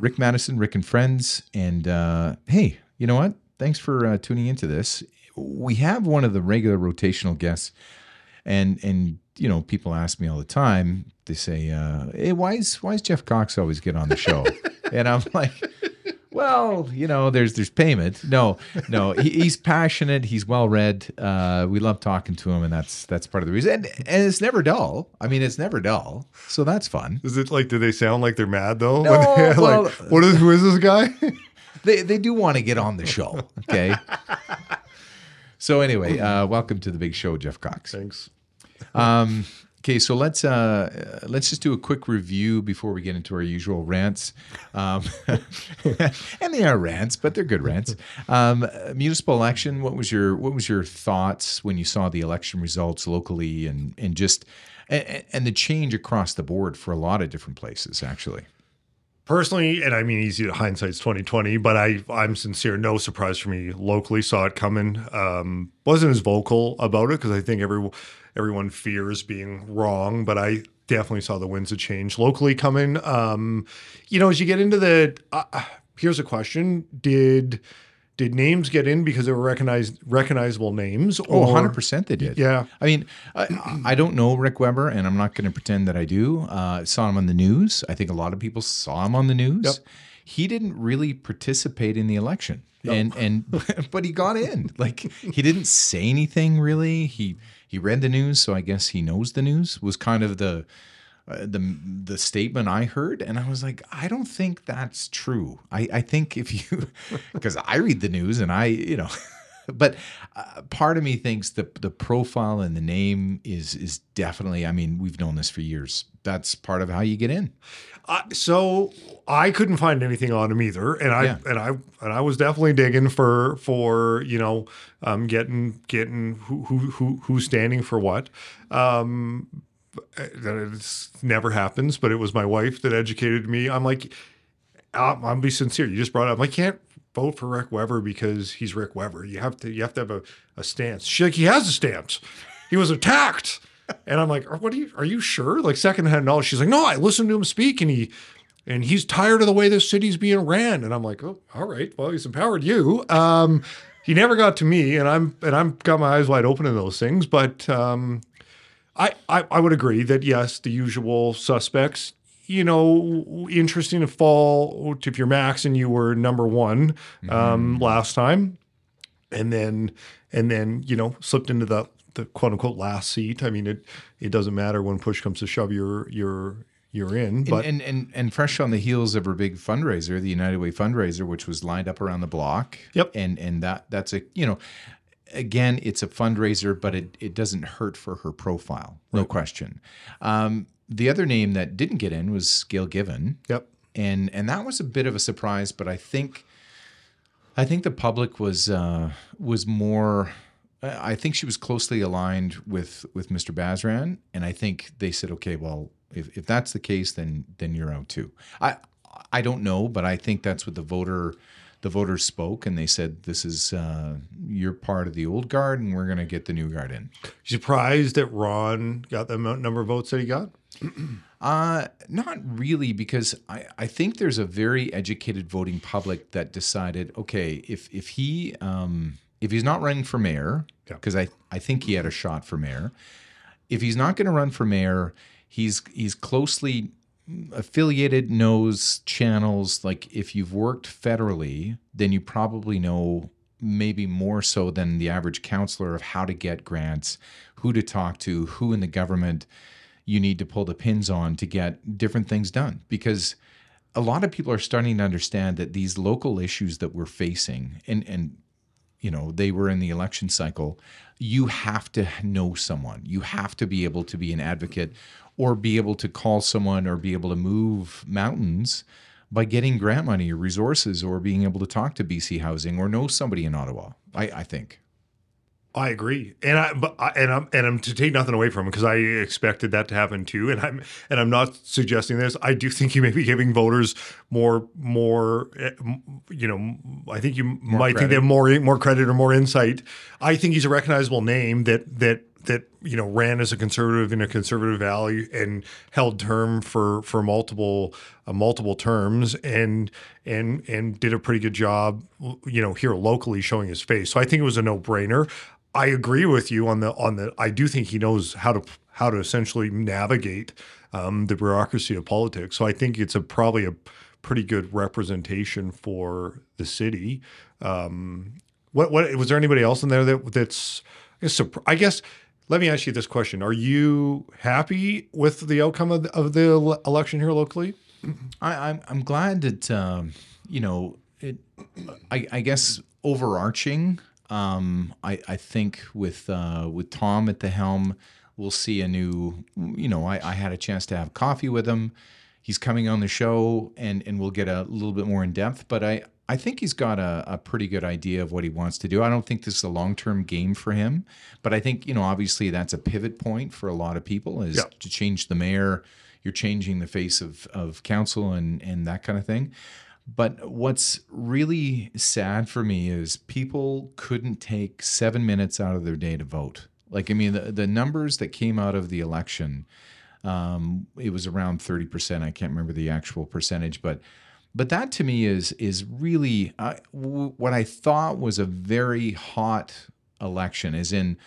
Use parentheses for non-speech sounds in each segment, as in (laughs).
Rick Maddison, Rick and Friends. And uh, hey, you know what? Thanks for uh, tuning into this. We have one of the regular rotational guests, and and you know people ask me all the time. They say, uh, "Hey, why is why is Jeff Cox always get on the show?" (laughs) and I'm like. Well, you know, there's there's payment. No, no, he, he's passionate. He's well read. Uh, we love talking to him, and that's that's part of the reason. And, and it's never dull. I mean, it's never dull. So that's fun. Is it like? Do they sound like they're mad though? No, (laughs) they- well- like, what is? Who is this guy? (laughs) They they do want to get on the show. Okay. (laughs) so anyway, uh, welcome to the big show, Jeff Cox. Thanks. Um, okay, so let's uh, let's just do a quick review before we get into our usual rants. Um, (laughs) and they are rants, but they're good rants. Um, municipal election. What was your what was your thoughts when you saw the election results locally and and just and, and the change across the board for a lot of different places actually. Personally, and I mean, easy to hindsight's twenty twenty, but I I'm sincere. No surprise for me. Locally, saw it coming. Um, wasn't as vocal about it because I think every everyone fears being wrong, but I definitely saw the winds of change locally coming. Um, you know, as you get into the, uh, here's a question: Did did names get in because they were recognized recognizable names? Oh, 100% they did. Yeah. I mean, I, I don't know Rick Webber, and I'm not going to pretend that I do. Uh, saw him on the news. I think a lot of people saw him on the news. Yep. He didn't really participate in the election, and and (laughs) but he got in. Like he didn't say anything really. He he read the news, so I guess he knows the news. Was kind of the uh, the the statement I heard, and I was like, I don't think that's true. I I think if you (laughs) because I read the news and I you know. (laughs) But uh, part of me thinks the the profile and the name is is definitely. I mean, we've known this for years. That's part of how you get in. Uh, so I couldn't find anything on him either, and I Yeah. and I and I was definitely digging for for you know um, getting getting who who who who's standing for what. Um, that never happens, but it was my wife that educated me. I'm like, I'm, I'm be sincere. You just brought it up. I can't vote for Rick Webber because he's Rick Webber. You have to you have to have a, a stance. She's like, he has a stance. He was attacked. And I'm like, what are you are you sure? Like secondhand knowledge. She's like, no, I listened to him speak and he and he's tired of the way this city's being ran. And I'm like, oh, all right. Well, he's empowered you. Um, he never got to me, and I'm and I'm got my eyes wide open to those things. But um, I, I I would agree that yes, the usual suspects. You know, interesting to fall to if you're Max and you were number one um, last time, and then and then you know slipped into the the quote unquote last seat. I mean, it it doesn't matter when push comes to shove, you're you're you're in. But and, and and and fresh on the heels of her big fundraiser, the United Way fundraiser, which was lined up around the block. Yep. And and that that's a you know, again, it's a fundraiser, but it it doesn't hurt for her profile, no question. Um, the other name that didn't get in was Gail Given. yep, and and that was a bit of a surprise. But I think, I think the public was uh, was more. I I think she was closely aligned with with Mr. Basran, and I think they said, okay, well, if, if that's the case, then then you're out too. I I don't know, but I think that's what the voter the voters spoke, and they said, this is uh, you're part of the old guard, and we're going to get the new guard in. surprised that Ron got the amount number of votes that he got. (clears throat) Uh, not really, because I, I think there's a very educated voting public that decided, okay, if if he um, if he's not running for mayor, Yeah. because I, I think he had a shot for mayor. If he's not going to run for mayor, he's he's closely affiliated, knows channels. Like if you've worked federally, then you probably know maybe more so than the average counselor of how to get grants, who to talk to, who in the government you need to pull the pins on to get different things done because a lot of people are starting to understand that these local issues that we're facing and and you know they were in the election cycle you have to know someone. You have to be able to be an advocate or be able to call someone or be able to move mountains by getting grant money or resources or being able to talk to BC Housing or know somebody in Ottawa I, I think I agree, and I but I, and I'm and I'm to take nothing away from him because I expected that to happen too, and I'm and I'm not suggesting this. I do think you may be giving voters more more, eh, you know. I think you might think they have more more credit or more insight. I think he's a recognizable name that that that you know ran as a conservative in a conservative valley and held term for for multiple uh, multiple terms and and and did a pretty good job you know here locally showing his face so i think it was a no-brainer i agree with you on the on the i do think he knows how to how to essentially navigate um, the bureaucracy of politics so i think it's a probably a pretty good representation for the city um, what what was there anybody else in there that that's I guess, I guess let me ask you this question: Are you happy with the outcome of the, of the election here locally? I, am I'm, I'm glad that um, you know it. I, I guess overarching, um, I I think with uh, with Tom at the helm, we'll see a new. You know, I, I had a chance to have coffee with him. He's coming on the show, and and we'll get a little bit more in depth. But I I think he's got a, a, pretty good idea of what he wants to do. I don't think this is a long term game for him, but I think you know obviously that's a pivot point for a lot of people is to change the mayor. You're changing the face of of council and and that kind of thing. But what's really sad for me is people couldn't take seven minutes out of their day to vote. Like I mean, the the numbers that came out of the election, um, it was around thirty percent. I can't remember the actual percentage, but but that to me is is really uh, w- what I thought was a very hot election, is in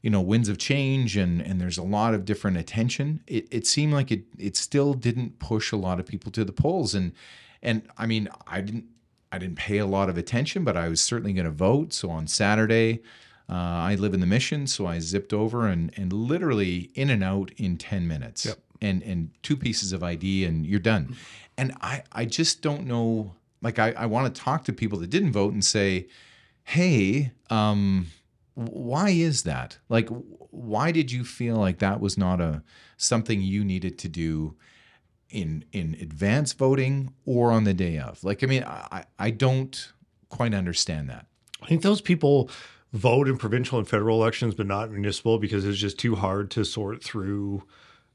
you know winds of change and and there's a lot of different attention. It it seemed like it it still didn't push a lot of people to the polls, and and I mean I didn't I didn't pay a lot of attention, but I was certainly going to vote. So on Saturday. Uh, I live in the mission, so I zipped over and and literally in and out in ten minutes, yep. and and two pieces of ID, and you're done and I, I just don't know. Like, I, I want to talk to people that didn't vote and say, hey, um, why is that? Like, why did you feel like that was not a something you needed to do in in advance voting or on the day of? Like, I mean, I, I don't quite understand that. I think those people vote in provincial and federal elections, but not municipal because it's just too hard to sort through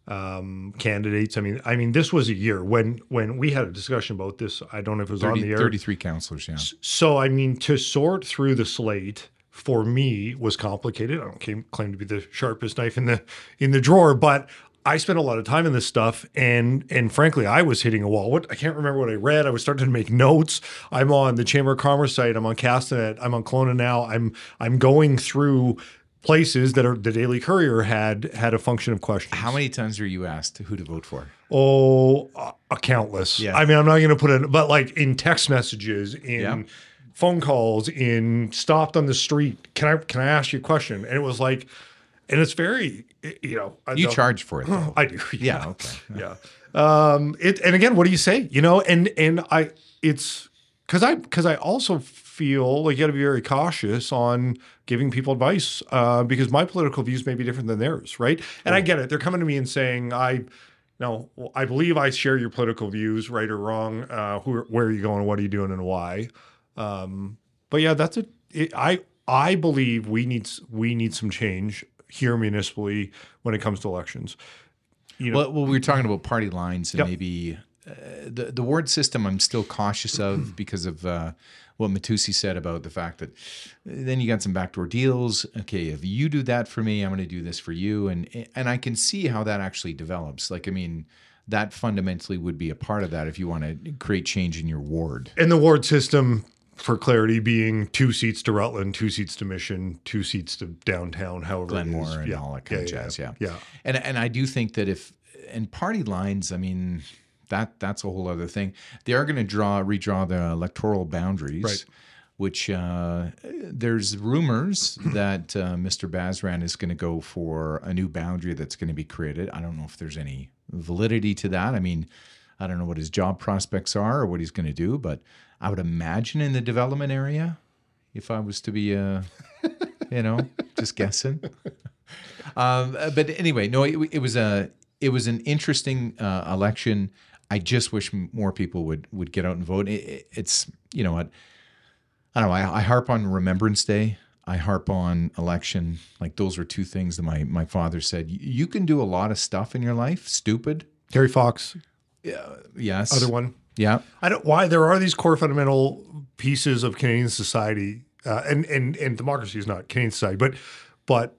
um, candidates. I mean, I mean, this was a year when when we had a discussion about this. I don't know if it was 30, on the air. Thirty three councillors, yeah. So I mean, to sort through the slate for me was complicated. I don't claim to be the sharpest knife in the in the drawer, but I spent a lot of time in this stuff, and and frankly, I was hitting a wall. What I can't remember what I read. I was starting to make notes. I'm on the Chamber of Commerce site. I'm on Castanet. I'm on Kelowna now. I'm I'm going through places that are the Daily Courier had had a function of questions. How many times were you asked who to vote for? Oh, a countless. Yeah. I mean, I'm not going to put it, but like in text messages, in yeah. phone calls, in stopped on the street. Can I can I ask you a question? And it was like, and it's very, you know, you charge for it. Though. (laughs) I do. (laughs) Yeah. yeah okay. (laughs) Yeah. Um. It and again, what do you say? You know, and and I, it's because I because I also feel like you got to be very cautious on giving people advice uh, because my political views may be different than theirs, right? And I get it. They're coming to me and saying, I, no, I believe I share your political views, right or wrong. Uh, who, where are you going? What are you doing, and why? Um, but yeah, that's it. it. I I believe we need we need some change here municipally when it comes to elections. You know, well, well we were talking about party lines and yep. maybe uh, the the ward system. I'm still cautious of (clears throat) because of. Uh, what Matusi said about the fact that then you got some backdoor deals. Okay, if you do that for me, I'm going to do this for you, and and I can see how that actually develops. Like, I mean, that fundamentally would be a part of that if you want to create change in your ward. And the ward system, for clarity, being two seats to Rutland, two seats to Mission, two seats to downtown, however Glenmore and yeah. all that kind yeah, of jazz. Yeah. yeah, yeah. And and I do think that if and party lines, I mean that that's a whole other thing. They are going to draw redraw the electoral boundaries. Right. Which uh, there's rumors (clears throat) that uh, Mr. Basran is going to go for a new boundary that's going to be created. I don't know if there's any validity to that. I mean, I don't know what his job prospects are or what he's going to do, but I would imagine in the development area, if I was to be, uh, (laughs) you know, just guessing. Um, but anyway, no, it, it, was a it was an interesting uh, election. I just wish more people would would get out and vote. It, it's you know what I don't know. I, I, harp on Remembrance Day. I harp on election. Like those were two things that my my father said. You can do a lot of stuff in your life. Stupid. Terry Fox. Yeah. Yes. Other one. Yeah. I don't why there are these core fundamental pieces of Canadian society, uh, and and and democracy is not Canadian society, but but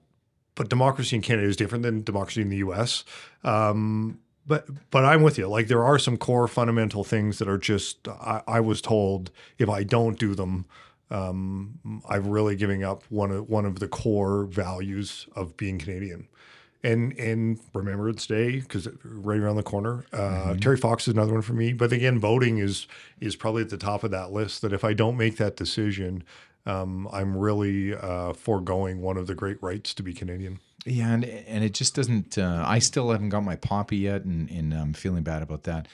but democracy in Canada is different than democracy in the U.S. Um, but but I'm with you. Like there are some core fundamental things that are just I, I was told if I don't do them, um, I'm really giving up one of one of the core values of being Canadian. And and Remembrance Day because right around the corner. Uh, mm-hmm. Terry Fox is another one for me. But again, voting is is probably at the top of that list. That if I don't make that decision, um, I'm really uh, foregoing one of the great rights to be Canadian. Yeah, and and it just doesn't. Uh, I still haven't got my poppy yet, and, and I'm feeling bad about that.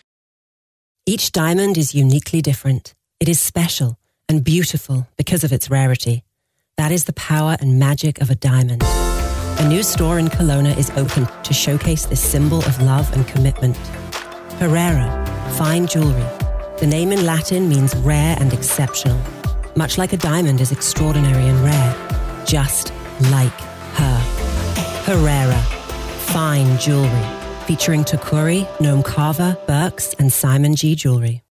Each diamond is uniquely different. It is special and beautiful because of its rarity. That is the power and magic of a diamond. A new store in Kelowna is open to showcase this symbol of love and commitment. Herrera, fine jewelry. The name in Latin means rare and exceptional, much like a diamond is extraordinary and rare, just like her. Herrera. Fine jewelry. Featuring Tacori, Noam Carver, Birks, and Simon G. Jewelry.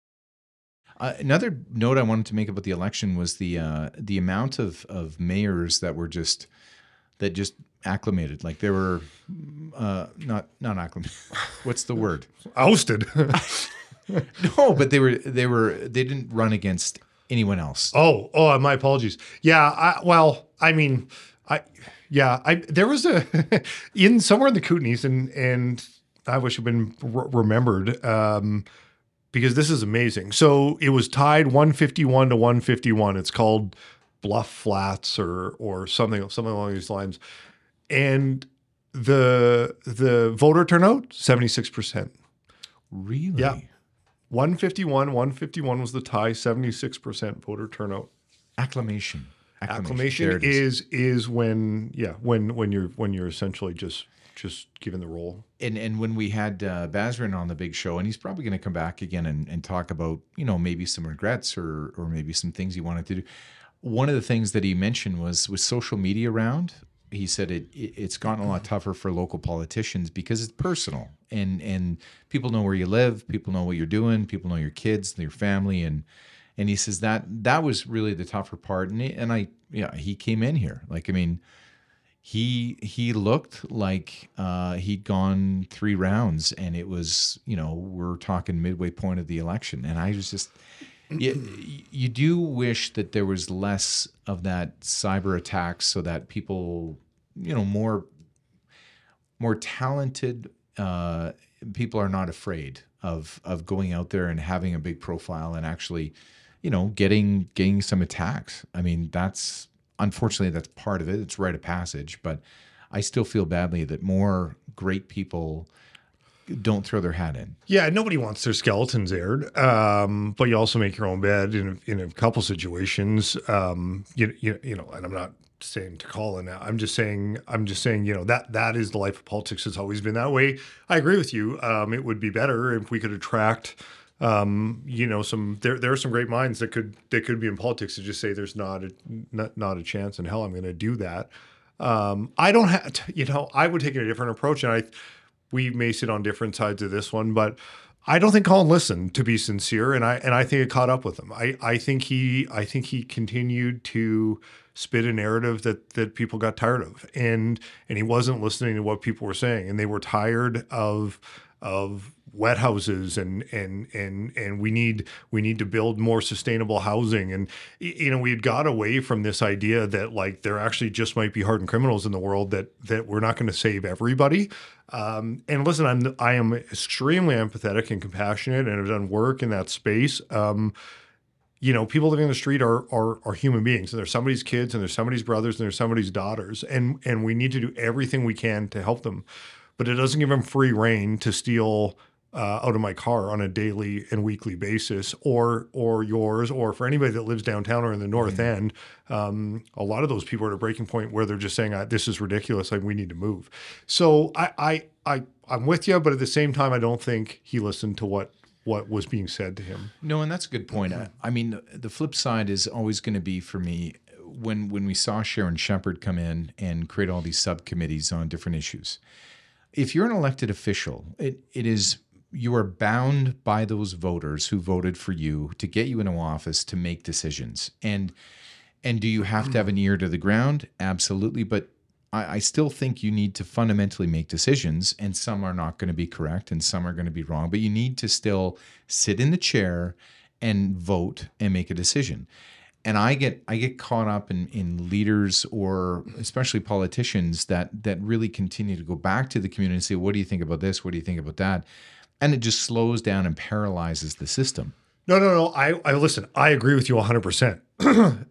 Uh, another note I wanted to make about the election was the uh, the amount of, of mayors that were just that just acclimated. Like they were uh, not not acclimated. (laughs) What's the word? Ousted. (laughs) no, but they were they were they didn't run against anyone else. Oh, oh, my apologies. Yeah, I, well, I mean, I yeah, I there was a (laughs) in somewhere in the Kootenays, and and I wish had been re- remembered um, because this is amazing. So it was tied 151 to 151. It's called Bluff Flats or or something something along these lines, and the the voter turnout 76 percent. Really? Yeah. 151, 151 was the tie, 76% voter turnout. Acclamation acclamation, acclamation is. is is when yeah when when you're when you're essentially just just given the role. And and when we had uh, Basran on the big show, and he's probably going to come back again and, and talk about you know maybe some regrets or or maybe some things he wanted to do. One of the things that he mentioned was with social media around. He said it, it it's gotten a lot tougher for local politicians because it's personal. And and people know where you live, people know what you're doing, people know your kids, your family, and and he says that that was really the tougher part. And, he, and i yeah he came in here. Like i mean he he looked like uh, he'd gone three rounds and it was you know we're talking midway point of the election. And i was just you, you do wish that there was less of that cyber attacks so that people you know more more talented uh, people are not afraid of of going out there and having a big profile and actually you know, getting getting some attacks. I mean, that's unfortunately that's part of it. It's rite of passage, but I still feel badly that more great people don't throw their hat in. Yeah, nobody wants their skeletons aired, um, but you also make your own bed in in a couple situations. Um, you, you you know, and I'm not saying to call in. I'm just saying I'm just saying you know that that is the life of politics. It's always been that way. I agree with you. Um, it would be better if we could attract um, you know, some there there are some great minds that could that could be in politics to just say there's not a not, not a chance in hell I'm going to do that. Um, I don't have, to, you know, I would take a different approach, and I we may sit on different sides of this one, but I don't think Colin listened to be sincere, and I and I think it caught up with him. I I think he I think he continued to spit a narrative that that people got tired of, and and he wasn't listening to what people were saying, and they were tired of of wet houses and and and and we need we need to build more sustainable housing and you know we had got away from this idea that like there actually just might be hardened criminals in the world that that we're not going to save everybody um, and listen I'm I am extremely empathetic and compassionate and have done work in that space um, you know, people living in the street are, are are human beings, and they're somebody's kids, and they're somebody's brothers, and they're somebody's daughters, and and we need to do everything we can to help them. But it doesn't give them free reign to steal uh, out of my car on a daily and weekly basis, or or yours, or for anybody that lives downtown or in the North mm-hmm. End. Um, a lot of those people are at a breaking point where they're just saying, "This is ridiculous. Like we need to move." So I I I I'm with you, but at the same time, I don't think he listened to what what was being said to him. No, and that's a good point. I, I mean, the flip side is always going to be for me when when we saw Sharon Shepherd come in and create all these subcommittees on different issues. If you're an elected official, it, it is you are bound by those voters who voted for you to get you into office to make decisions. And and do you have to have an ear to the ground? Absolutely, but I, I still think you need to fundamentally make decisions, and some are not going to be correct, and some are going to be wrong. But you need to still sit in the chair and vote and make a decision. And I get I get caught up in in leaders or especially politicians that that really continue to go back to the community and say, "What do you think about this? What do you think about that?" And it just slows down and paralyzes the system. No, no, no. I, I listen. I agree with you 100. percent (clears throat)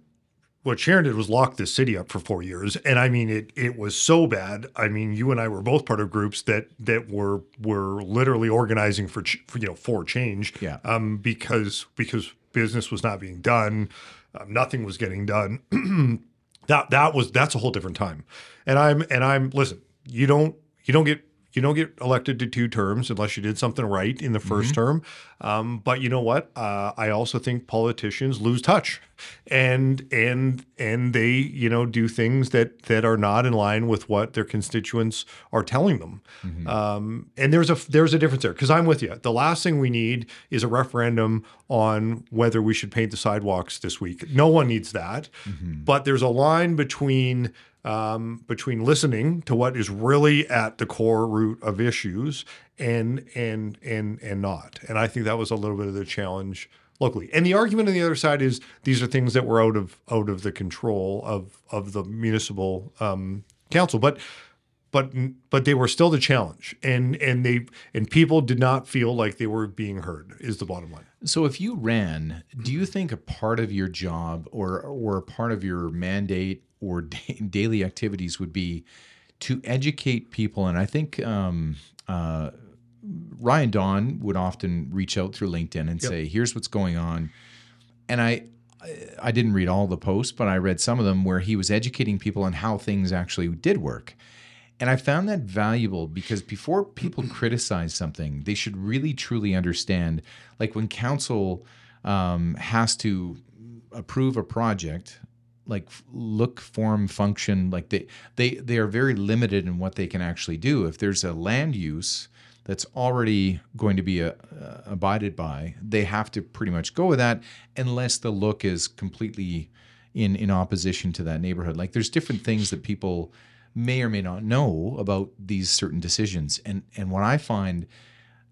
What Sharon did was lock this city up for four years, and I mean it. It was so bad. I mean, you and I were both part of groups that that were were literally organizing for, ch- for you know for change. Yeah. Um. Because because business was not being done, um, nothing was getting done. (clears throat) that that was that's a whole different time. And I'm and I'm listen. You don't you don't get you don't get elected to two terms unless you did something right in the 1st term. Um, but you know what? Uh, I also think politicians lose touch, and and and they you know do things that that are not in line with what their constituents are telling them. Um, and there's a there's a difference there because I'm with you. The last thing we need is a referendum on whether we should paint the sidewalks this week. No one needs that. But there's a line between um, between listening to what is really at the core root of issues and and and and not. And I think that was a little bit of the challenge locally. And the argument on the other side is these are things that were out of out of the control of of the municipal um, council, but. But but they were still the challenge, and and they and people did not feel like they were being heard. Is the bottom line. So if you ran, do you think a part of your job or or a part of your mandate or da- (laughs) daily activities would be to educate people? And I think um, uh, Ryan Donn would often reach out through LinkedIn and say, "Here's what's going on," and I. I didn't read all the posts, but I read some of them where he was educating people on how things actually did work. And I found that valuable because before people (clears throat) criticize something, they should really truly understand. Like when council um, has to approve a project, like look, form, function, like they they they are very limited in what they can actually do. If there's a land use that's already going to be uh, abided by, they have to pretty much go with that, unless the look is completely in in opposition to that neighborhood. Like there's different things that people may or may not know about these certain decisions. And and what I find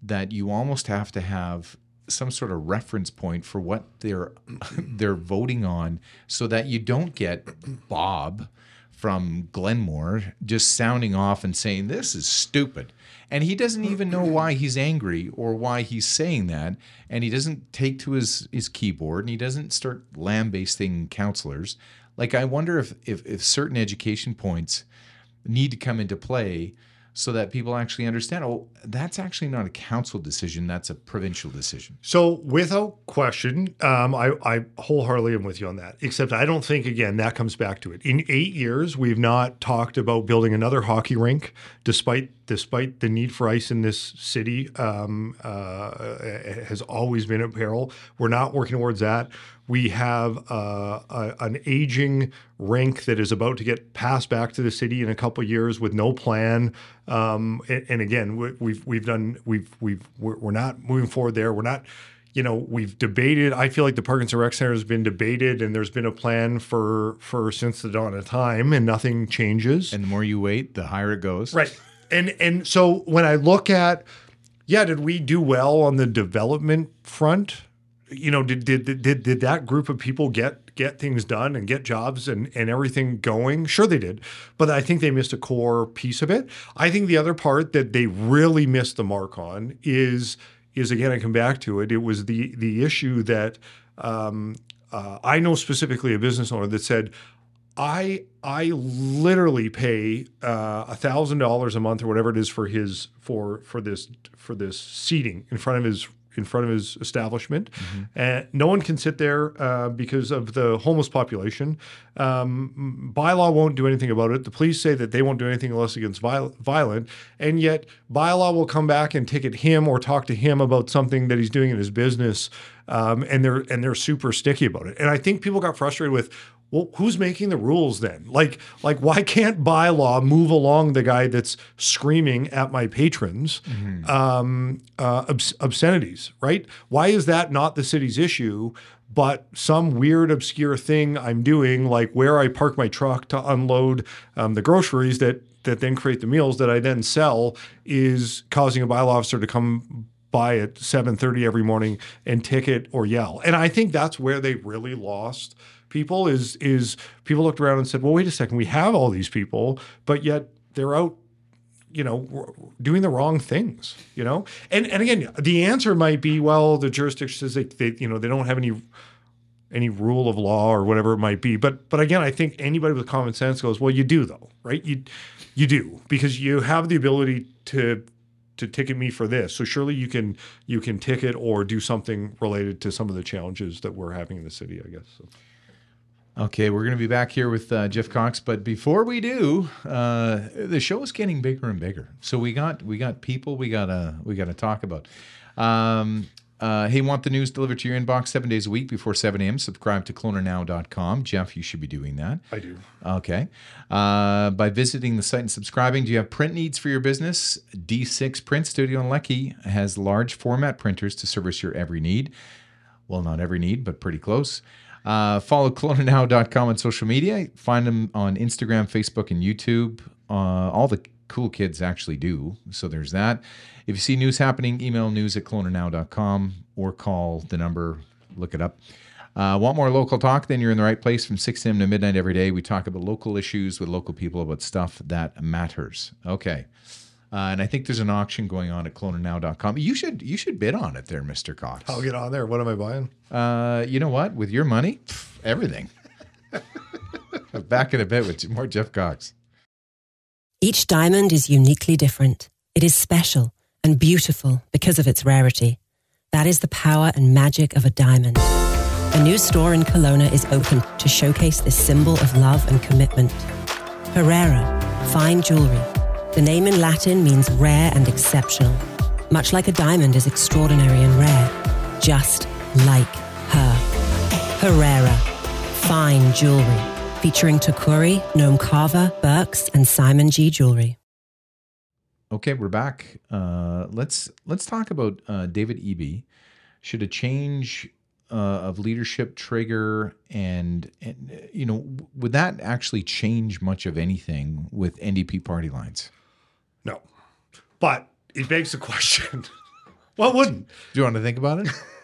that you almost have to have some sort of reference point for what they're they're voting on so that you don't get Bob from Glenmore just sounding off and saying this is stupid. And he doesn't even know why he's angry or why he's saying that. And he doesn't take to his, his keyboard and he doesn't start lambasting counselors. Like I wonder if, if if certain education points need to come into play so that people actually understand oh that's actually not a council decision that's a provincial decision So, without question, um, I, I wholeheartedly am with you on that. Except, I don't think again that comes back to it. In eight years, we've not talked about building another hockey rink, despite despite the need for ice in this city um, uh, has always been at peril. We're not working towards that. We have uh, a, an aging rink that is about to get passed back to the city in a couple of years with no plan. Um, and, and again, we, we've we've done we've we've we're, we're not moving forward there. We're not you know we've debated i feel like the parkinson rec center has been debated and there's been a plan for for since the dawn of time and nothing changes and the more you wait the higher it goes right and and so when i look at yeah did we do well on the development front you know did did did, did that group of people get get things done and get jobs and and everything going sure they did but i think they missed a core piece of it i think the other part that they really missed the mark on is is again I come back to it. It was the the issue that um, uh, I know specifically a business owner that said, I I literally pay uh, a thousand dollars a month or whatever it is for his for for this for this seating in front of his in front of his establishment, and no one can sit there uh, because of the homeless population. Um, bylaw won't do anything about it. The police say that they won't do anything unless against viol- violent, and yet bylaw will come back and ticket him or talk to him about something that he's doing in his business um, and they're and they're super sticky about it. And I think people got frustrated with. Well, who's making the rules then? Like, like why can't bylaw move along the guy that's screaming at my patrons um, uh, obs- obscenities? Right? Why is that not the city's issue? but some weird obscure thing I'm doing, like where I park my truck to unload um, the groceries that that then create the meals that I then sell, is causing a bylaw officer to come by at 7:30 every morning and ticket or yell. And I think that's where they really lost people is is people looked around and said, "Well, wait a second, we have all these people, but yet they're out you know, doing the wrong things, you know? And and again, the answer might be, well, the jurisdiction says they, they you know, they don't have any any rule of law or whatever it might be. But but again, I think anybody with common sense goes, well, you do though, right? You you do because you have the ability to to ticket me for this. So surely you can you can ticket or do something related to some of the challenges that we're having in the city, I guess. So. Okay, we're going to be back here with uh, Jeff Cox, but before we do, uh, the show is getting bigger and bigger. So we got we got people we gotta we gotta talk about. Um, uh, hey, want the news delivered to your inbox seven days a week before 7 a.m. Subscribe to kelownanow.com. Jeff, you should be doing that. I do. Okay. Uh, by visiting the site and subscribing, do you have print needs for your business? D6 Print Studio in Lecky has large format printers to service your every need. Well, not every need, but pretty close. Uh, follow kelownanow.com on social media. Find them on Instagram, Facebook, and YouTube. Uh, all the cool kids actually do. So there's that. If you see news happening, email news at kelownanow.com or call the number, look it up. Uh, want more local talk? Then you're in the right place from 6 a.m. to midnight every day. We talk about local issues with local people about stuff that matters. Okay. Uh, and I think there's an auction going on at kelownanow.com. You should you should bid on it there, Mr. Cox. I'll get on there. What am I buying? Uh, you know what? With your money, pff, everything. (laughs) Back in a bit with more Jeff Cox. Each diamond is uniquely different. It is special and beautiful because of its rarity. That is the power and magic of a diamond. A new store in Kelowna is open to showcase this symbol of love and commitment. Herrera, fine jewelry. The name in Latin means rare and exceptional. Much like a diamond is extraordinary and rare, just like her. Herrera, fine jewelry. Featuring Tacori, Noam Carver, Birks, and Simon G. Jewelry. Okay, we're back. Uh, let's let's talk about uh, David Eby. Should a change uh, of leadership trigger, and, and you know, would that actually change much of anything with NDP party lines? No. But it begs the question. (laughs) what wouldn't? Do you want to think about it? (laughs)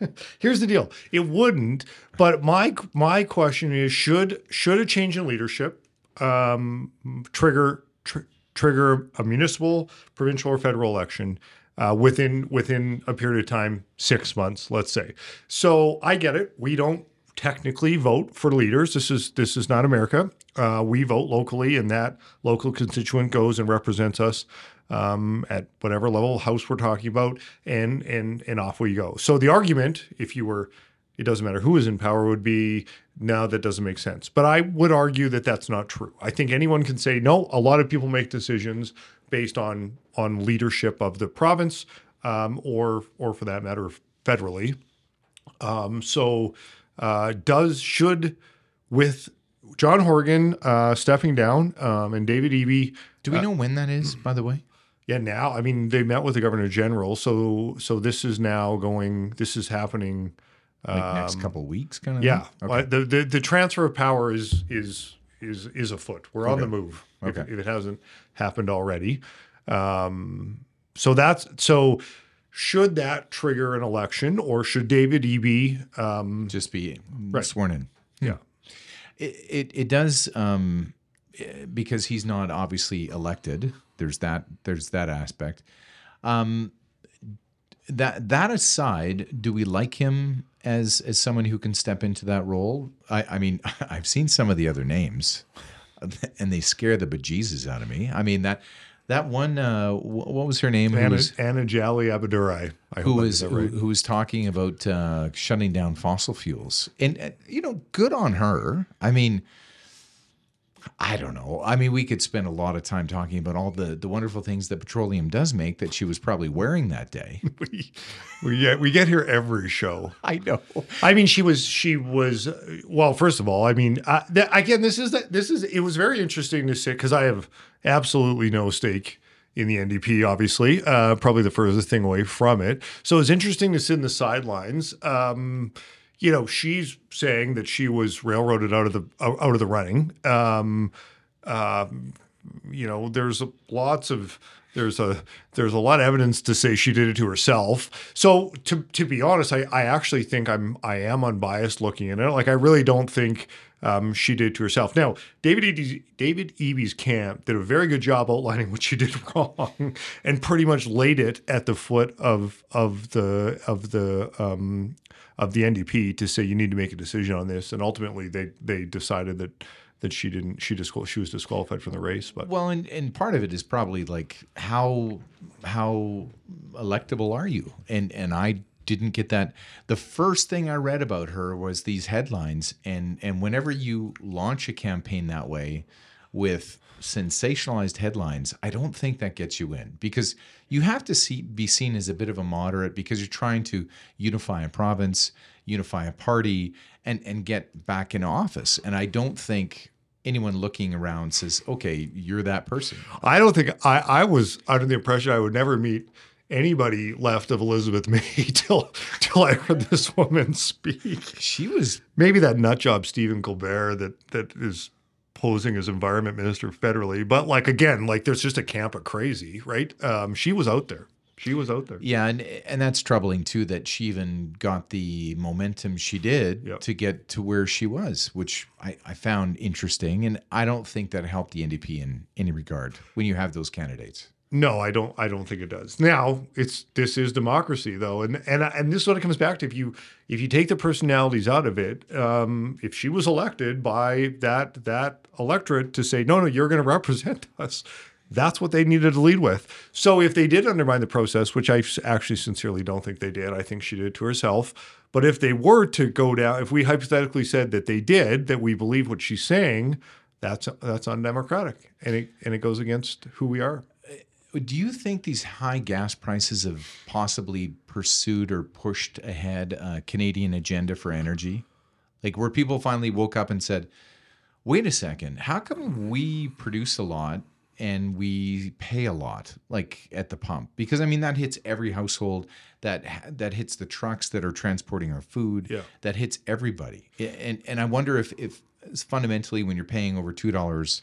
(laughs) Here's the deal. It wouldn't, but my my question is should should a change in leadership um, trigger tr- trigger a municipal, provincial, or federal election uh, within within a period of time, six months, let's say. So I get it. We don't technically vote for leaders. This is this is not America. Uh, we vote locally, and that local constituent goes and represents us um, at whatever level house we're talking about, and and and off we go. So the argument, if you were, it doesn't matter who is in power, would be no, that doesn't make sense. But I would argue that that's not true. I think anyone can say no. A lot of people make decisions based on on leadership of the province, um, or or for that matter, federally. Um, so uh, does should with John Horgan uh, stepping down um, and David Eby. Do we know when that is, by the way? Yeah, now I mean they met with the governor general, so so this is now going. This is happening. Like next couple weeks, kind of. Um, Yeah? Well, the, the the transfer of power is is is is afoot. We're on Okay. the move. If, Okay. if it hasn't happened already, um, so that's so. Should that trigger an election, or should David Eby? Um, Just be Right. sworn in. yeah, It, it it does um, because he's not obviously elected. There's that there's that aspect. Um, that that aside, do we like him as as someone who can step into that role? I, I mean, (laughs) I've seen some of the other names, and they scare the bejesus out of me. I mean that that one. Uh, what was her name? Anna, was Anjali Appadurai. I who was right. who, who was talking about uh, shutting down fossil fuels, and uh, you know, good on her. I mean, I don't know. I mean, we could spend a lot of time talking about all the the wonderful things that petroleum does make that she was probably wearing that day. (laughs) we, we get we get here every show. I know. I mean, she was she was well. First of all, I mean, uh, again, this is that this is it was very interesting to see because I have absolutely no stake in the NDP. Obviously, uh, probably the furthest thing away from it. So it's interesting to sit in the sidelines. Um, you know, she's saying that she was railroaded out of the out of the running. Um, uh, you know, there's lots of there's a there's a lot of evidence to say she did it to herself. So to to be honest, I, I actually think I'm I am unbiased looking at it. Like I really don't think um, she did to herself. Now, David Eby's, David Eby's camp did a very good job outlining what she did (laughs) wrong, and pretty much laid it at the foot of of the of the um, of the NDP to say you need to make a decision on this. And ultimately, they they decided that that she didn't she disqual- she was disqualified from the race. But Well, and, and part of it is probably like how how electable are you? And and I didn't get that. The first thing I read about her was these headlines, and and whenever you launch a campaign that way with sensationalized headlines, I don't think that gets you in because you have to see be seen as a bit of a moderate because you're trying to unify a province, unify a party, and and get back in office. And I don't think anyone looking around says, "Okay, you're that person." I don't think I I was under the impression I would never meet anybody left of Elizabeth May (laughs) till till I heard this woman speak. She was Maybe that nut job Steven Guilbeault that that is posing as environment minister federally, but like again, like there's just a camp of crazy, right? Um, she was out there. She was out there. Yeah, and and that's troubling too that she even got the momentum she did Yep. to get to where she was, which I, I found interesting, and I don't think that helped the NDP in any regard when you have those candidates. No, I don't. I don't think it does. Now, it's this is democracy, though, and and and this is what it comes back to. If you if you take the personalities out of it, um, if she was elected by that that electorate to say no, no, you're going to represent (laughs) us, that's what they needed to lead with. So if they did undermine the process, which I actually sincerely don't think they did, I think she did it to herself. But if they were to go down, if we hypothetically said that they did, that we believe what she's saying, that's that's undemocratic, and it and it goes against who we are. Do you think these high gas prices have possibly pursued or pushed ahead a Canadian agenda for energy? Like where people finally woke up and said, wait a second, how come we produce a lot and we pay a lot like at the pump? Because I mean that hits every household that that hits the trucks that are transporting our food, Yeah. that hits everybody. And and I wonder if if fundamentally when you're paying over $2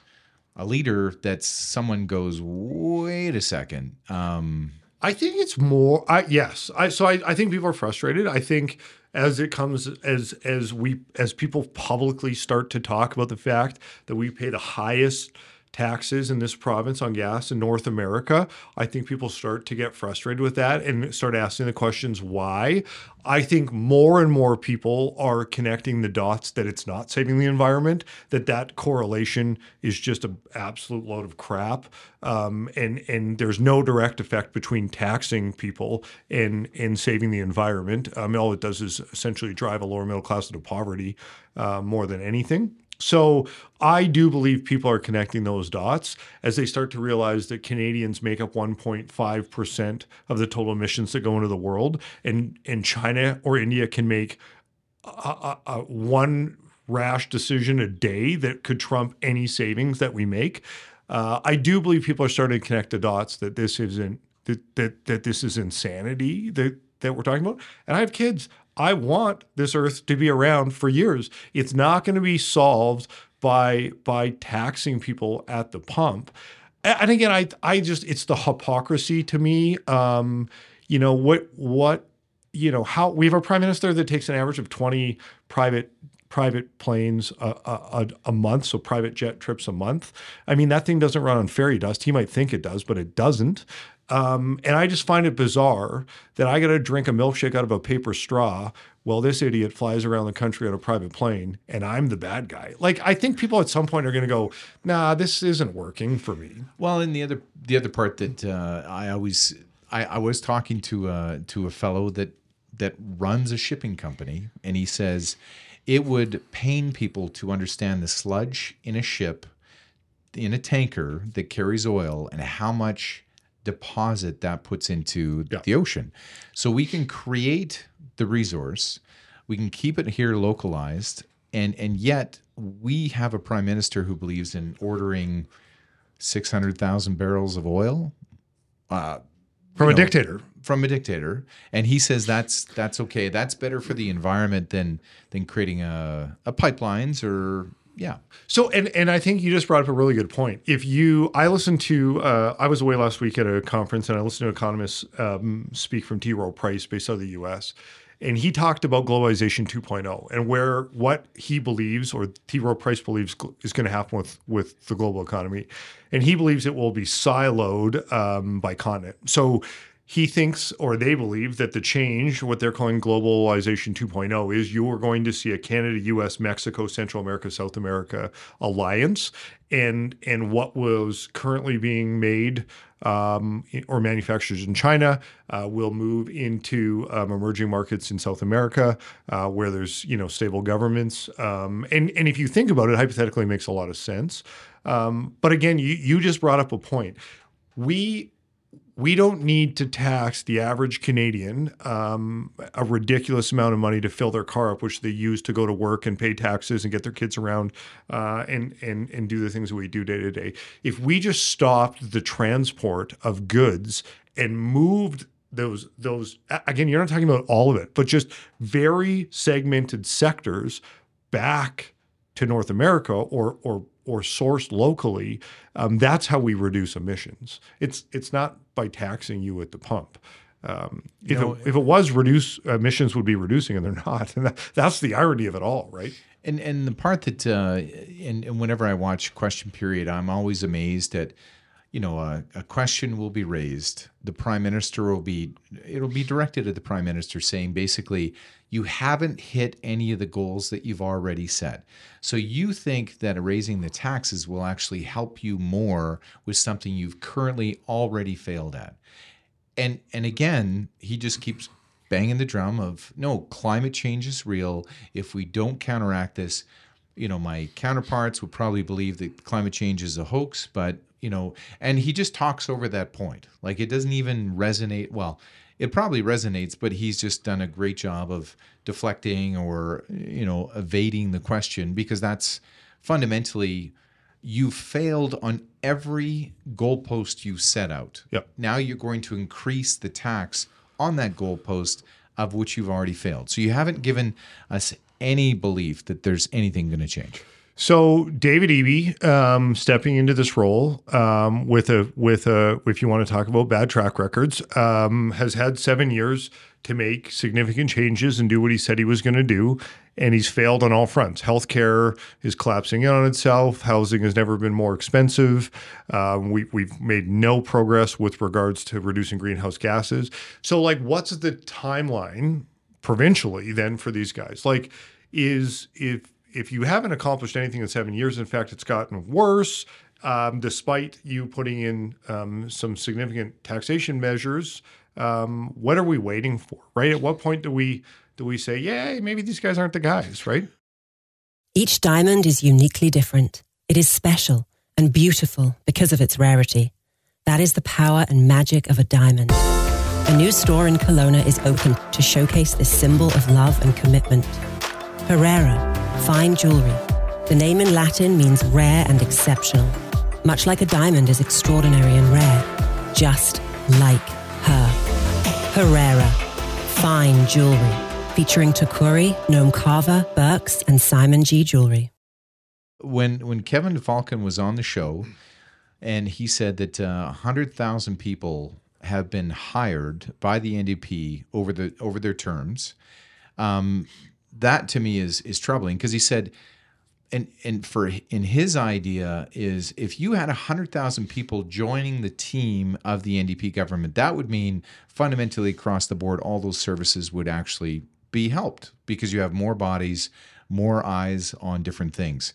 a leader that someone goes wait a second um I think it's more. I yes. I so I, I think people are frustrated. I think as it comes as as we as people publicly start to talk about the fact that we pay the highest taxes in this province on gas in North America, I think people start to get frustrated with that and start asking the questions why. I think more and more people are connecting the dots that it's not saving the environment, that that correlation is just an absolute load of crap, um, and and there's no direct effect between taxing people and and saving the environment. Um, all it does is essentially drive a lower middle class into poverty uh, more than anything. So I do believe people are connecting those dots as they start to realize that Canadians make up 1.5% of the total emissions that go into the world, and and China or India can make a, a, a one rash decision a day that could trump any savings that we make. Uh, I do believe people are starting to connect the dots that this isn't that that, that this is insanity that that we're talking about. And I have kids. I want this earth to be around for years. It's not going to be solved by by taxing people at the pump. And again, I I just it's the hypocrisy to me. Um, you know what what you know how we have a prime minister that takes an average of 20 private private planes a, a, a- a month so private jet trips a month i mean that thing doesn't run on fairy dust he might think it does but it doesn't um, and i just find it bizarre that i got to drink a milkshake out of a paper straw while this idiot flies around the country on a private plane and i'm the bad guy. Like i think people at some point are going to go nah this isn't working for me. Well and the other the other part that uh, i always I, I was talking to uh to a fellow that that runs a shipping company and he says it would pain people to understand the sludge in a ship in a tanker that carries oil and how much deposit that puts into Yeah. the ocean. So we can create the resource, we can keep it here localized, and and yet we have a prime minister who believes in ordering six hundred thousand barrels of oil uh, From a know, dictator. from a dictator, and he says that's that's okay. That's better for the environment than than creating a, a pipelines or yeah. So, and and I think you just brought up a really good point. If you, I listened to, uh, I was away last week at a conference, and I listened to economists um, speak from T. Rowe Price, based out of the U.S., and he talked about globalization 2.0 and where what he believes, or T. Rowe Price believes, is going to happen with with the global economy, and he believes it will be siloed um, by continent. So. He thinks, or they believe, that the change, what they're calling globalization 2.0, is you are going to see a Canada, U.S., Mexico, Central America, South America alliance, and and what was currently being made um, or manufactured in China uh, will move into um, emerging markets in South America, uh, where there's you know stable governments, um, and and if you think about it, hypothetically, it makes a lot of sense. Um, but again, you you just brought up a point. We we don't need to tax the average Canadian um, a ridiculous amount of money to fill their car up, which they use to go to work and pay taxes and get their kids around uh, and and and do the things that we do day to day. If we just stopped the transport of goods and moved those those again, you're not talking about all of it, but just very segmented sectors back to North America or or or sourced locally, um, that's how we reduce emissions. It's it's not by taxing you at the pump. Um, if, know, it, if it was reduce emissions would be reducing and they're not, (laughs) and that, that's the irony of it all, right? And and the part that uh, and, and whenever I watch Question Period, I'm always amazed at, you know, a, a question will be raised. The prime minister will be it'll be directed at the prime minister, saying basically, you haven't hit any of the goals that you've already set. So you think that raising the taxes will actually help you more with something you've currently already failed at. And and again he just keeps banging the drum of no climate change is real. If we don't counteract this you know my counterparts would probably believe that climate change is a hoax but you know and he just talks over that point. Like it doesn't even resonate well it probably resonates but he's just done a great job of deflecting or you know evading the question because that's fundamentally you failed on every goalpost you set out. Yep. Now you're going to increase the tax on that goalpost of which you've already failed. So you haven't given us any belief that there's anything going to change. So David Eby um, stepping into this role um, with a with a if you want to talk about bad track records um, has had seven years to make significant changes and do what he said he was going to do, and he's failed on all fronts. Healthcare is collapsing in on itself. Housing has never been more expensive. Um, we we've made no progress with regards to reducing greenhouse gases. So like, what's the timeline provincially then for these guys? Like, is if if you haven't accomplished anything in seven years, in fact, it's gotten worse. Um, despite you putting in um, some significant taxation measures, um, what are we waiting for? Right? At what point do we do we say, yeah, maybe these guys aren't the guys? Right? Each diamond is uniquely different. It is special and beautiful because of its rarity. That is the power and magic of a diamond. A new store in Kelowna is open to showcase this symbol of love and commitment. Herrera, fine jewelry. The name in Latin means rare and exceptional, much like a diamond is extraordinary and rare, just like her. Herrera, fine jewelry, featuring Tacori, Noam Carver, Birks, and Simon G. Jewelry. When when Kevin Falcon was on the show, and he said that uh, hundred thousand people have been hired by the NDP over the over their terms. Um, that to me is is troubling because he said, and and for in his idea is if you had hundred thousand people joining the team of the NDP government, that would mean fundamentally across the board, all those services would actually be helped because you have more bodies, more eyes on different things.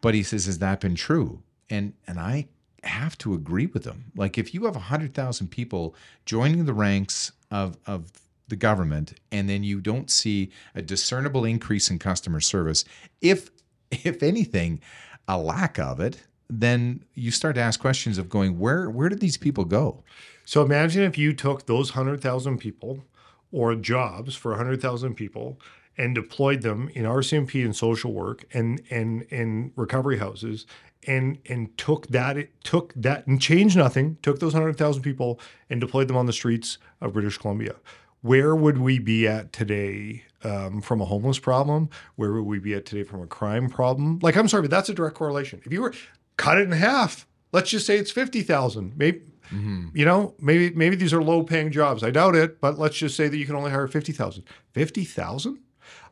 But he says, has that been true? And and I have to agree with him. Like if you have hundred thousand people joining the ranks of of the government and then you don't see a discernible increase in customer service if if anything a lack of it then you start to ask questions of going, where where did these people go? So imagine if you took those 100,000 people or jobs for 100,000 people and deployed them in RCMP and social work and and in recovery houses and and took that it took that and changed nothing, took those 100,000 people and deployed them on the streets of British Columbia. Where would we be at today um, from a homeless problem? Where would we be at today from a crime problem? Like, I'm sorry, but that's a direct correlation. If you were cut it in half, let's just say it's 50,000. Maybe Mm-hmm. You know, maybe maybe these are low paying jobs. I doubt it, but let's just say that you can only hire 50,000. 50,000?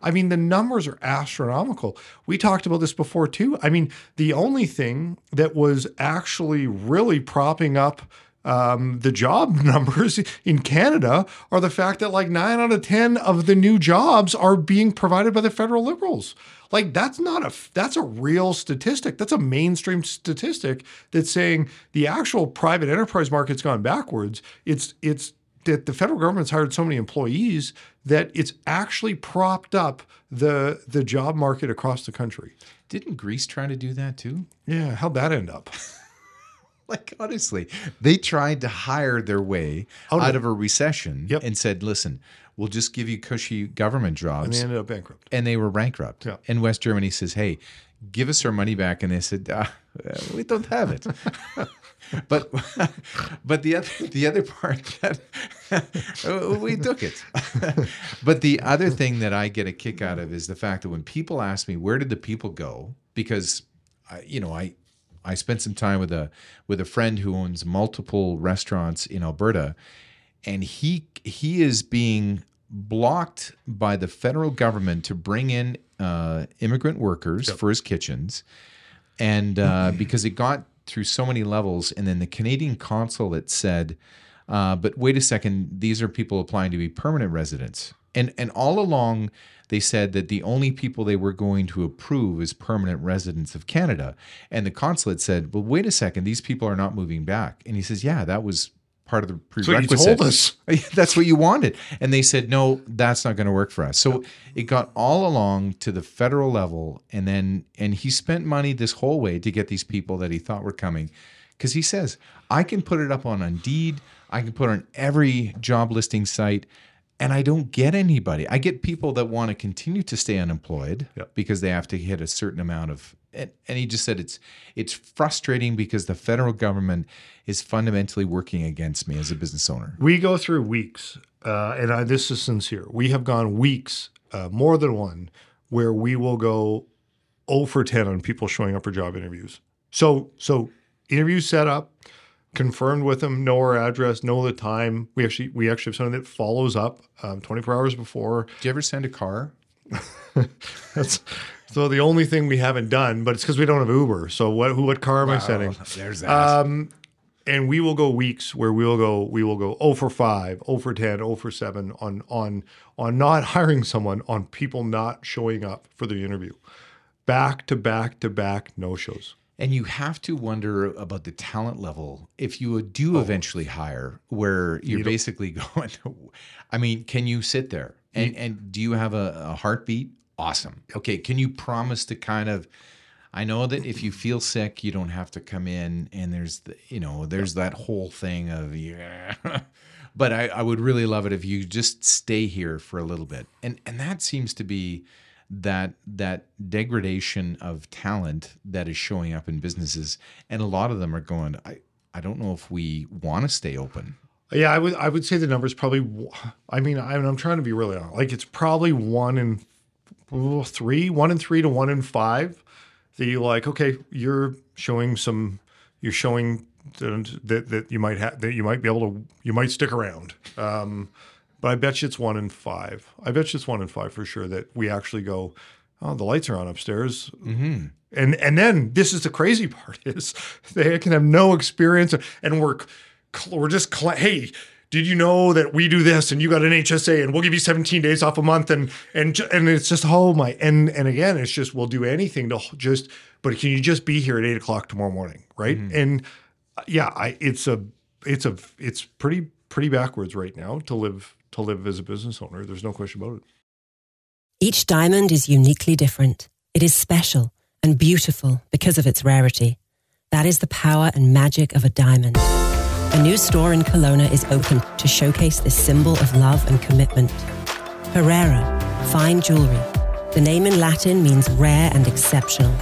I mean, the numbers are astronomical. We talked about this before too. I mean, the only thing that was actually really propping up um, the job (laughs) numbers in Canada are the fact that like nine out of 10 of the new jobs are being provided by the federal liberals. Like that's not a that's a real statistic. That's a mainstream statistic that's saying the actual private enterprise market's gone backwards. It's it's that the federal government's hired so many employees that it's actually propped up the the job market across the country. Didn't Greece try to do that too? Yeah, how'd that end up? (laughs) (laughs) like honestly, they tried to hire their way out, out of a recession yep. and said, "Listen, we'll just give you cushy government jobs. And they ended up bankrupt. And they were bankrupt. Yeah. And West Germany says, hey, give us our money back. And they said, uh, (laughs) we don't have it. (laughs) but but the other the other part that we took it. but the other thing that I get a kick out of is the fact that when people ask me where did the people go, because I, you know I I spent some time with a with a friend who owns multiple restaurants in Alberta, and he he is being blocked by the federal government to bring in uh, immigrant workers yep. for his kitchens, and uh, because it got through so many levels, and then the Canadian consulate said, uh, "But wait a second, these are people applying to be permanent residents," and and all along they said that the only people they were going to approve is permanent residents of Canada. And the consulate said, well, wait a second, these people are not moving back. And he says, yeah, that was part of the prerequisite. So you told us. (laughs) That's what you wanted. And they said, no, that's not going to work for us. So it got all along to the federal level. And then, and he spent money this whole way to get these people that he thought were coming. Because he says, I can put it up on Indeed, I can put it on every job listing site. And I don't get anybody. I get people that want to continue to stay unemployed yep. because they have to hit a certain amount of and, and he just said it's it's frustrating because the federal government is fundamentally working against me as a business owner. We go through weeks, uh, and I, this is sincere. We have gone weeks, uh, more than one, where we will go 0 for 10 on people showing up for job interviews. So so interviews set up, confirmed with them, know our address, know the time. We actually we actually have something that follows up um, 24 hours before. Do you ever send a car? (laughs) That's so the only thing we haven't done, but it's because we don't have Uber. So what who what car am wow, I sending? There's that. Um, and we will go weeks where we will go we will go 0 for 5, 0 for 10, 0 for 7 on on on not (laughs) hiring someone, on people not showing up for the interview. Back to back to back no shows. And you have to wonder about the talent level if you do oh. eventually hire, where you're you basically (laughs) going. I mean, can you sit there and and do you have a, a heartbeat? Awesome. Okay, can you promise to kind of I know that if you feel sick, you don't have to come in and there's the you know, there's that whole thing of yeah. (laughs) but I, I would really love it if you just stay here for a little bit. And and that seems to be that that degradation of talent that is showing up in businesses. And a lot of them are going, I, I don't know if we want to stay open. Yeah, I would I would say the numbers probably. I mean, I, am trying to be really honest. Like it's probably one in three, one in three to one in five. That you like, okay, you're showing some, you're showing that that you might have that you might be able to you might stick around. Um, but I bet you it's one in five. I bet you it's one in five for sure that we actually go. Oh, the lights are on upstairs. Mm-hmm. And and then this is the crazy (laughs) part is they can have no experience and we're we're just hey did you know that we do this and you got an HSA and we'll give you 17 days off a month and and and it's just oh my and and again it's just we'll do anything to just but can you just be here at eight o'clock tomorrow morning right mm-hmm. and uh, yeah I it's a it's a it's pretty pretty backwards right now to live to live as a business owner there's no question about it each diamond is uniquely different it is special and beautiful because of its rarity That is the power and magic of a diamond. A new store in Kelowna is open to showcase this symbol of love and commitment. Herrera, fine jewelry. The name in Latin means rare and exceptional,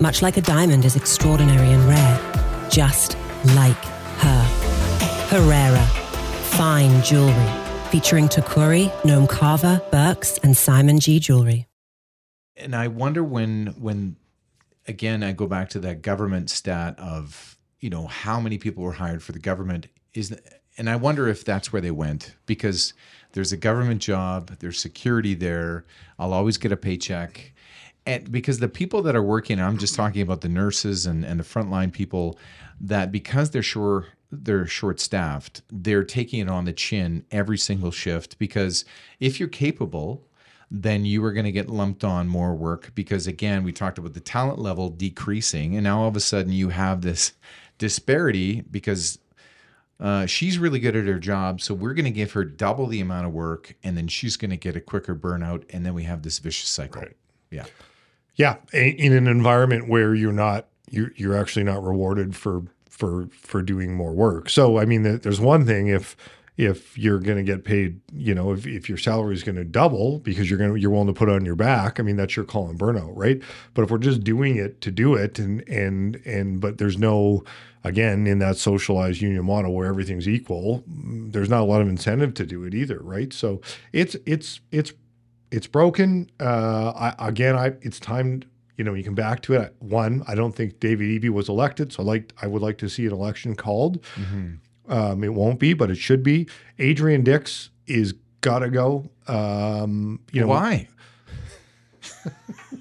much like a diamond is extraordinary and rare, just like her. Herrera, fine jewelry, featuring Tacori, Noam Carver, Birks, and Simon G. Jewelry. and I wonder when when again I go back to that government stat of you know how many people were hired for the government is and I wonder if that's where they went because there's a government job there's security there I'll always get a paycheck and because the people that are working I'm just talking about the nurses and and the frontline people that because they're sure they're short staffed they're taking it on the chin every single shift because if you're capable then you are going to get lumped on more work because again we talked about the talent level decreasing and now all of a sudden you have this (laughs) disparity because uh, she's really good at her job so we're going to give her double the amount of work and then she's going to get a quicker burnout and then we have this vicious cycle Right. yeah Yeah, in an environment where you're not you're you're actually not rewarded for for for doing more work. So I mean, there's one thing if if you're going to get paid, you know, if, if your salary is going to double because you're going to you're willing to put it on your back. I mean, that's your call and burnout, right? But if we're just doing it to do it, and and and but there's no again in that socialized union model where everything's equal, there's not a lot of incentive to do it either, right? So it's it's it's it's broken. Uh, I, again, I it's time. You know, you come back to it. One, I don't think David Eby was elected, so I like I would like to see an election called. Um, it won't be, but it should be. Adrian Dix is gotta go. Um, you know, why (laughs)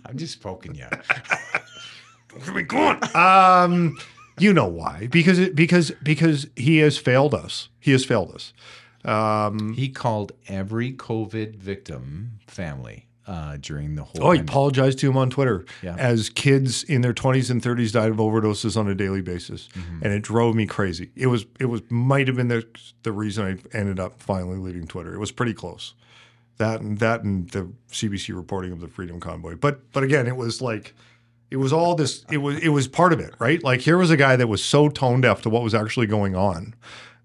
i'm just poking you (laughs) um, you know why? Because it because because he has failed us. He has failed us. Um, he called every covid victim family uh, during the whole Oh, he pandemic. apologized to him on Twitter Yeah. as kids in their 20s and 30s died of overdoses on a daily basis, Mm-hmm. and it drove me crazy. It was it was might have been the the reason I ended up finally leaving Twitter. It was pretty close. That and that and the CBC reporting of the Freedom Convoy. But but again, it was like it was all this. It was it was part of it, right? Like here was a guy that was so tone deaf to what was actually going on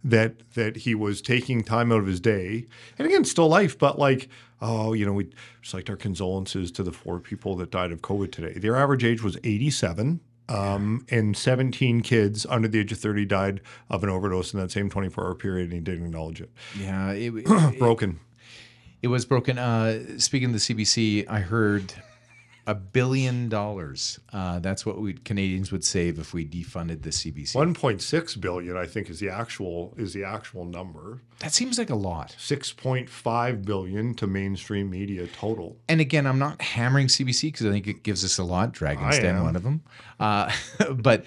that that he was taking time out of his day, and again, still life, but like, oh, you know, we just like our condolences to the four people that died of COVID today. Their average age was 87. Um, and 17 kids under the age of 30 died of an overdose in that same 24 hour period, and he didn't acknowledge it. yeah (clears throat) it, it, Broken. It was broken. Uh, speaking of the CBC, I heard a billion dollars. Uh, that's what we Canadians would save if we defunded the CBC. 1.6 billion, I think, is the actual is the actual number. That seems like a lot. 6.5 billion to mainstream media total. And again, I'm not hammering CBC because I think it gives us a lot. Dragon's Den, one of them. Uh, (laughs) but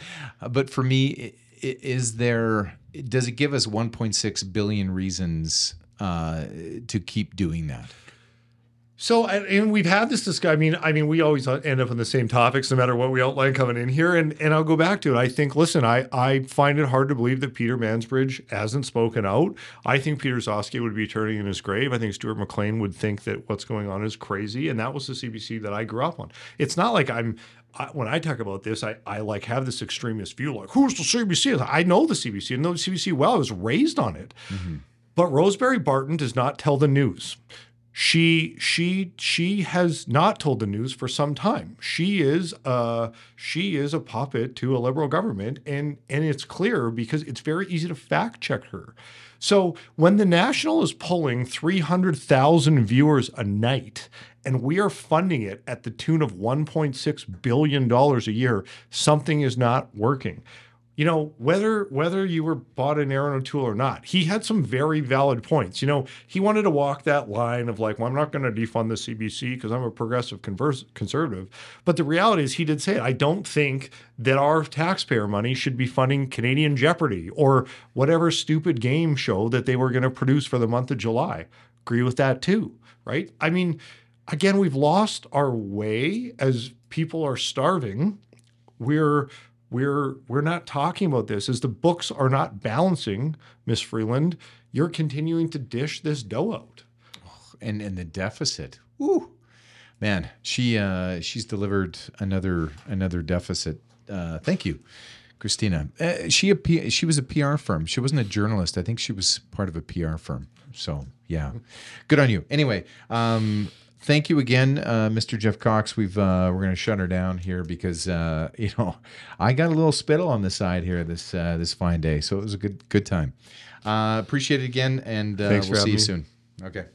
but for me, is there? Does it give us 1.6 billion reasons uh, to keep doing that? So, and, and we've had this discussion. I mean, I mean, we always end up on the same topics, no matter what we outline coming in here. And and I'll go back to it. I think, listen, I I find it hard to believe that Peter Mansbridge hasn't spoken out. I think Peter Gzowski would be turning in his grave. I think Stuart McLean would think that what's going on is crazy, and that was the CBC that I grew up on. It's not like I'm. I, when I talk about this, I, I like have this extremist view, like who's the CBC? I know the CBC, I know the CBC well. I was raised on it. Mm-hmm. But Rosemary Barton does not tell the news. She she she has not told the news for some time. She is uh she is a puppet to a liberal government and and it's clear because it's very easy to fact check her. So when the National is pulling 300,000 viewers a night and we are funding it at the tune of 1.6 billion dollars a year, something is not working you know whether whether you were bought an Erin O'Toole or not, he had some very valid points. You know, he wanted to walk that line of like, well, I'm not going to defund the CBC because I'm a progressive converse, conservative. But the reality is, he did say. I don't think that our taxpayer money should be funding Canadian Jeopardy or whatever stupid game show that they were going to produce for the month of July. Agree with that too, right? I mean, again, we've lost our way as people are starving we're we're we're not talking about this as the books are not balancing miss freeland you're continuing to dish this dough out and and the deficit. Woo, man, she uh, she's delivered another another deficit. Uh, thank you, Christina. Uh, she a P, she was a PR firm. She wasn't a journalist. I think she was part of a PR firm. So yeah, good on you. Anyway, um, thank you again, uh, Mr. Jeff Cox. We've uh, we're gonna shut her down here because uh, (laughs) you know I got a little spittle on the side here this uh, this fine day. So it was a good good time. Uh, appreciate it again, and uh, we'll see you having soon. Okay.